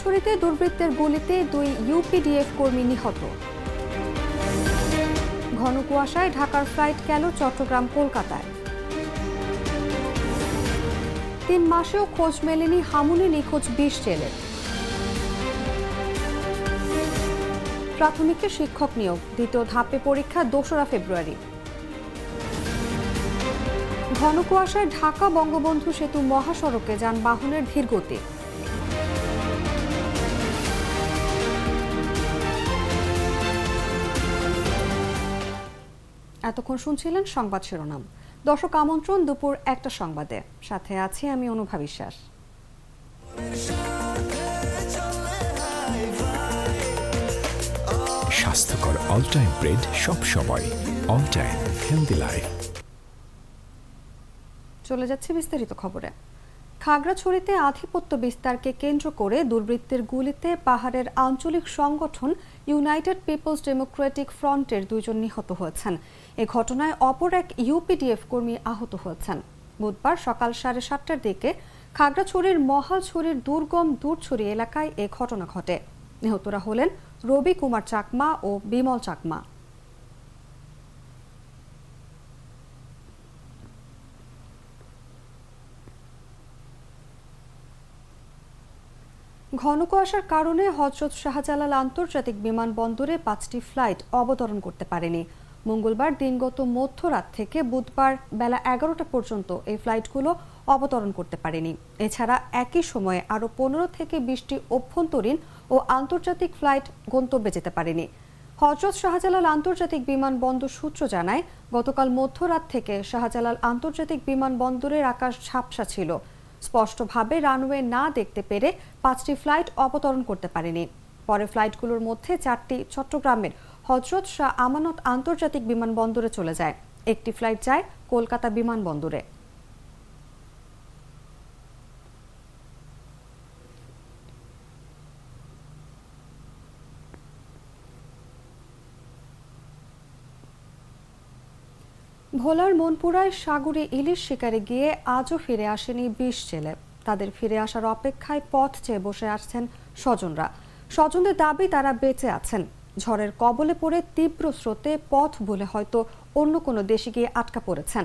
খাগড়াছড়িতে দুর্বৃত্তের গুলিতে দুই ইউপিডিএফ কর্মী নিহত। ঘন কুয়াশায় ঢাকার ফ্লাইট গেল চট্টগ্রাম, কলকাতায়। তিন মাসেও খোঁজ মেলেনি হামুনে নিখোঁজ বিশ জেলের প্রাথমিকে শিক্ষক নিয়োগ, দ্বিতীয় ধাপে পরীক্ষা দোসরা ফেব্রুয়ারি। ঘন কুয়াশায় ঢাকা বঙ্গবন্ধু সেতু মহাসড়কে যানবাহনের ধীরগতি। এতক্ষণ শুনছিলেন সংবাদ শিরোনাম। দর্শক আমন্ত্রণ দুপুর একটা সংবাদে। সাথে আছি আমি অনুভা বিশ্বাস। স্বাস্থ্যকর অল টাইম ব্রেড সব সময়। অল টাইম হেলদি লাইফ চলে যাচ্ছে বিস্তারিত খবরে। খাগড়াছড়িতে আধিপত্য বিস্তারকে কেন্দ্র করে দুর্বৃত্তের গুলিতে পাহাড়ের আঞ্চলিক সংগঠন ইউনাইটেড পিপলস ডেমোক্রেটিক ফ্রন্টের দুজন নিহত হয়েছেন। এ ঘটনায় অপর এক ইউপিডিএফ কর্মী আহত হয়েছেন। বুধবার সকাল সাড়ে সাতটার দিকে খাগড়াছড়ির মহালছড়ির দুর্গম দূরছড়ি এলাকায় এ ঘটনা ঘটে। নিহতরা হলেন রবি কুমার চাকমা ও বিমল চাকমা। ঘন কুয়াশার কারণে হজরত শাহজালাল আন্তর্জাতিক বিমানবন্দরে পাঁচটি ফ্লাইট অবতরণ করতে পারেনি। মঙ্গলবার দিনগত মধ্যরাত থেকে বুধবার বেলা এগারোটা পর্যন্ত এই ফ্লাইটগুলো অবতরণ করতে পারেনি। এছাড়া একই সময়ে আরও পনেরো থেকে বিশটি অভ্যন্তরীণ ও আন্তর্জাতিক ফ্লাইট গন্তব্যে যেতে পারেনি। হজরত শাহজালাল আন্তর্জাতিক বিমানবন্দর সূত্র জানায়, গতকাল মধ্যরাত থেকে শাহজালাল আন্তর্জাতিক বিমানবন্দরের আকাশ ঝাপসা ছিল। স্পষ্টভাবে রানওয়ে না দেখতে পেরে পাঁচটি ফ্লাইট অবতরণ করতে পারেনি। পরে ফ্লাইটগুলোর মধ্যে চারটি চট্টগ্রামের হজরত শাহ আমানত আন্তর্জাতিক বিমানবন্দরে চলে যায়। একটি ফ্লাইট যায় কলকাতা বিমানবন্দরে। ভোলার মনপুরায় সাগরে ইলিশ শিকারে গিয়ে আজও ফিরে আসেনি বিশ জেলে। তাদের ফিরে আসার অপেক্ষায় পথ চেয়ে বসে আসছেন স্বজনরা। স্বজনদের দাবি, তারা বেঁচে আছেন। ঝড়ের কবলে পড়ে তীব্র স্রোতে পথ বলে হয়তো অন্য কোনো দেশে গিয়ে আটকা পড়েছেন।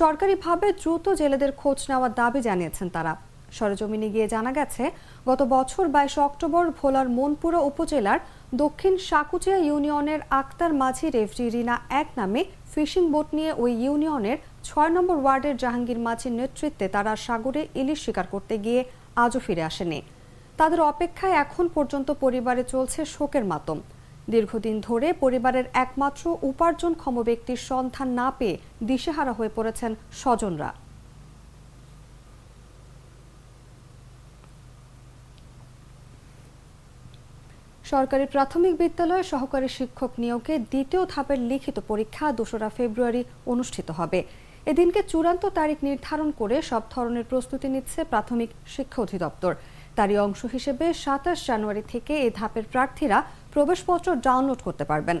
সরকারিভাবে দ্রুত জেলেদের খোঁজ নেওয়ার দাবি জানিয়েছেন তারা। সরেজমিনে গিয়ে জানা গেছে, গত বছর বাইশে অক্টোবর ভোলার মনপুরা উপজেলার দক্ষিণ সাকুচিয়া ইউনিয়নের আক্তার মাঝি রেফরি রিনা এক নামে ফিশিং বোট নিয়ে ওই ইউনিয়নের ছয় নম্বর ওয়ার্ডের জাহাঙ্গীর মাঝির নেতৃত্বে তারা সাগরে ইলিশ শিকার করতে গিয়ে আজও ফিরে আসেনি। তাদের অপেক্ষায় এখন পর্যন্ত পরিবারে চলছে শোকের মাতম। দীর্ঘদিন ধরে পরিবারের একমাত্র উপার্জনক্ষম ব্যক্তির সন্ধান না পেয়ে দিশেহারা হয়ে পড়েছেন স্বজনরা। সরকারি প্রাথমিক বিদ্যালয়ে সহকারী শিক্ষক নিয়োগে দ্বিতীয় ধাপের লিখিত পরীক্ষা দোসরা ফেব্রুয়ারি অনুষ্ঠিত হবে। এদিনকে চূড়ান্ত তারিখ নির্ধারণ করে সব ধরনের প্রস্তুতি নিচ্ছে প্রাথমিক শিক্ষা অধিদপ্তর। তারই অংশ হিসেবে সাতাশ জানুয়ারি থেকে এ ধাপের প্রার্থীরা প্রবেশপত্র ডাউনলোড করতে পারবেন।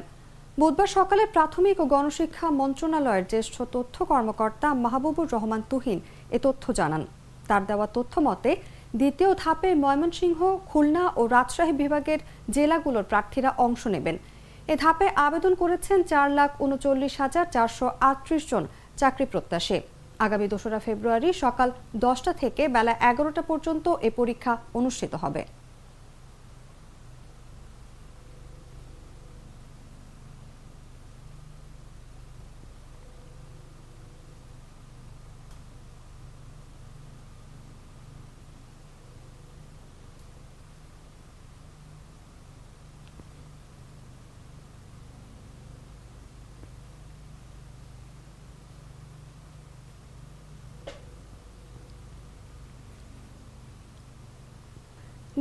বুধবার সকালে প্রাথমিক ও গণশিক্ষা মন্ত্রণালয়ের জ্যেষ্ঠ তথ্য কর্মকর্তা মাহবুবুর রহমান তুহিন এ তথ্য জানান। তার দেওয়া তথ্য মতে, দ্বিতীয় ধাপে ময়মনসিংহ, খুলনা ও রাজশাহী বিভাগের জেলাগুলোর প্রার্থীরা অংশ নেবেন। এ ধাপে আবেদন করেছেন চার লাখ উনচল্লিশ হাজার চারশো আটত্রিশ জন চাকরি প্রত্যাশী। আগামী দোসরা ফেব্রুয়ারি সকাল দশটা থেকে বেলা এগারোটা পর্যন্ত এ পরীক্ষা অনুষ্ঠিত হবে।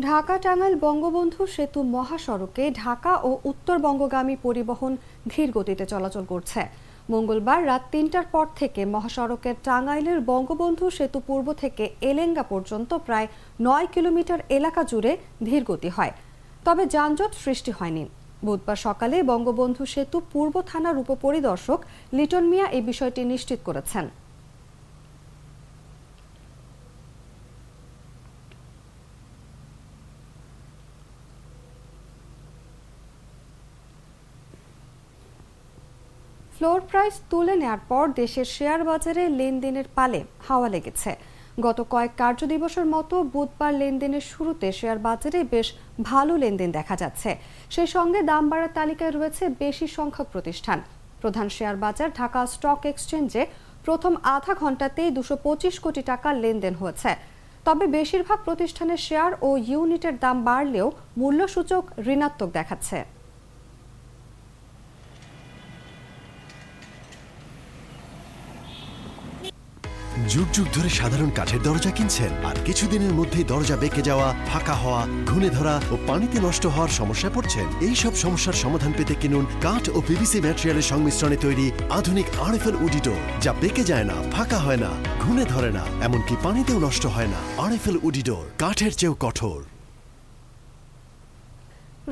ঢাকা টাঙ্গাইল বঙ্গবন্ধু সেতু মহাসড়কে ঢাকা ও উত্তরবঙ্গগামী পরিবহন ধীর গতিতে চলাচল করছে। মঙ্গলবার রাত তিনটার পর থেকে মহাসড়কের টাঙ্গাইলের বঙ্গবন্ধু সেতু পূর্ব থেকে এলেঙ্গা পর্যন্ত প্রায় নয় কিলোমিটার এলাকা জুড়ে ধীর গতি হয়। তবে যানজট সৃষ্টি হয়নি। বুধবার সকালে বঙ্গবন্ধু সেতু পূর্ব থানার উপপরিদর্শক লিটন মিয়া এই বিষয়টি নিশ্চিত করেছেন। ফ্লোর প্রাইস তুলে নেওয়ার পর দেশের শেয়ার বাজারে লেনদেনের পালে হাওয়া লেগেছে। গত কয়েক কার্যদিবসের মতো বুধবার লেনদেনের শুরুতে শেয়ার বাজারে বেশ ভালো লেনদেন দেখা যাচ্ছে। সেই সঙ্গে দাম বাড়ার তালিকায় রয়েছে বেশি সংখ্যক প্রতিষ্ঠান। প্রধান শেয়ার বাজার ঢাকা স্টক এক্সচেঞ্জে প্রথম আধা ঘন্টাতেই দুশো কোটি টাকার লেনদেন হয়েছে। তবে বেশিরভাগ প্রতিষ্ঠানের শেয়ার ও ইউনিটের দাম বাড়লেও মূল্যসূচক ঋণাত্মক দেখাচ্ছে। যুগ যুগ ধরে সাধারণ কাঠের দরজা কিনছেন আর কিছুদিনের মধ্যেই দরজা বেঁকে যাওয়া, ফাঁকা হওয়া ঘুনে ধরা ও পানিতে নষ্ট হওয়ার সমস্যায় পড়ছেন। এই সব সমস্যার সমাধান পেতে কিনুন কাঠ ও পিভিসি ম্যাটেরিয়ালের সংমিশ্রণে তৈরি আধুনিক আরএফএল উডিটো, যা বেঁকে যায় না, ফাঁকা হয় না ঘুনে ধরে না, এমনকি পানিতেও নষ্ট হয় না। আরএফএল উডিডোর কাঠের চেয়েও কঠোর।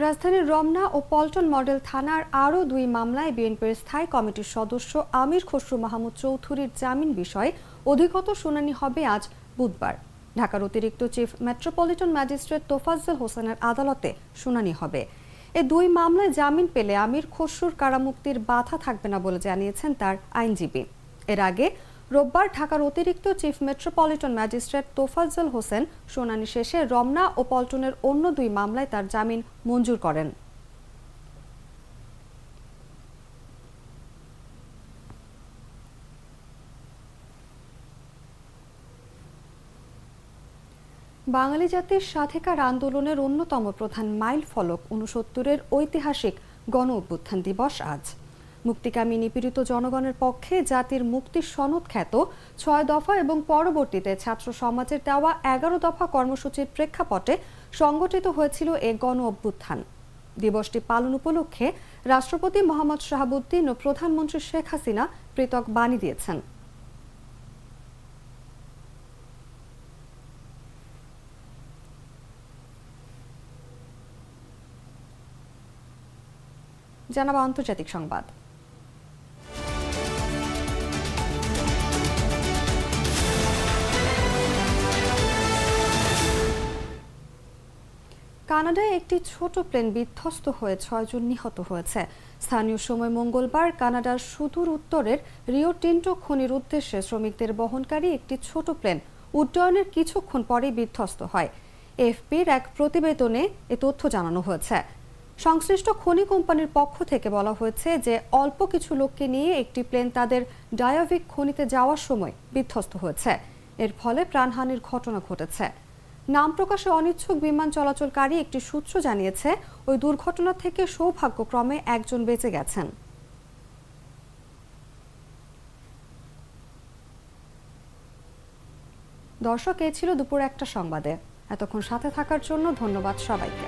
রাজধানীর রমনা ও পল্টন মডেল থানার আরও দুই মামলায় বিএনপির স্থায়ী কমিটির সদস্য আমির খসরু মাহমুদ চৌধুরীর জামিন বিষয়ে অধিকতর শুনানি হবে আজ বুধবার। ঢাকার অতিরিক্ত চিফ মেট্রোপলিটন ম্যাজিস্ট্রেট তোফাজ্জল হোসেনের আদালতে শুনানি হবে। এ দুই মামলায় জামিন পেলে আমির খসরুর কারামুক্তির বাধা থাকবে না বলে জানিয়েছেন তার আইনজীবী। এর আগে রোববার ঢাকার অতিরিক্ত chief metropolitan magistrate Tofazzal Hossain শুনানি শেষে রমনা ও পল্টনের অন্য দুই মামলায় তার জামিন মঞ্জুর করেন। বাঙালি জাতির স্বাধিকার আন্দোলনের অন্যতম প্রধান মাইল ফলক উনসত্তরের ঐতিহাসিক গণ অভ্যুত্থান দিবস আজ। মুক্তিকামী নিপীড়িত জনগণের পক্ষে জাতির মুক্তির সনদ খ্যাত ছয় দফা এবং পরবর্তীতে ছাত্র সমাজের দেওয়া এগারো দফা কর্মসূচির প্রেক্ষাপটে সংগঠিত হয়েছিল এ গণ অভ্যুত্থান। দিবসটি পালন উপলক্ষে রাষ্ট্রপতি মোহাম্মদ শাহাবুদ্দিন ও প্রধানমন্ত্রী শেখ হাসিনা পৃথক বাণী দিয়েছেন। জানাব আন্তর্জাতিক সংবাদ। কানাডায় একটি ছোট প্লেন বিধ্বস্ত হয়ে ছয়জন নিহত হয়েছে। স্থানীয় সময় মঙ্গলবার কানাডার সুদূর উত্তরের রিও টিন্টো খনির উদ্দেশ্যে শ্রমিকদের বহনকারী একটি ছোট প্লেন উড্ডয়নের কিছুক্ষণ পরেই বিধ্বস্ত হয়। এফপির এক প্রতিবেদনে এ তথ্য জানানো হয়েছে। সংশ্লিষ্ট খনি কোম্পানির পক্ষ থেকে বলা হয়েছে যে অল্প কিছু লোককে নিয়ে একটি প্লেন তাদের ডায়াভিক খনিতে যাওয়ার সময় বিধ্বস্ত হয়েছে। এর ফলে প্রাণহানির ঘটনা ঘটেছে। নাম প্রকাশে অনিচ্ছুক বিমান চলাচলকারী একটি সূত্র জানিয়েছে, ওই দুর্ঘটনা থেকে সৌভাগ্যক্রমে একজন বেঁচে গেছেন। দর্শক, এ ছিল দুপুর একটা সংবাদে। এতক্ষণ সাথে থাকার জন্য ধন্যবাদ সবাইকে।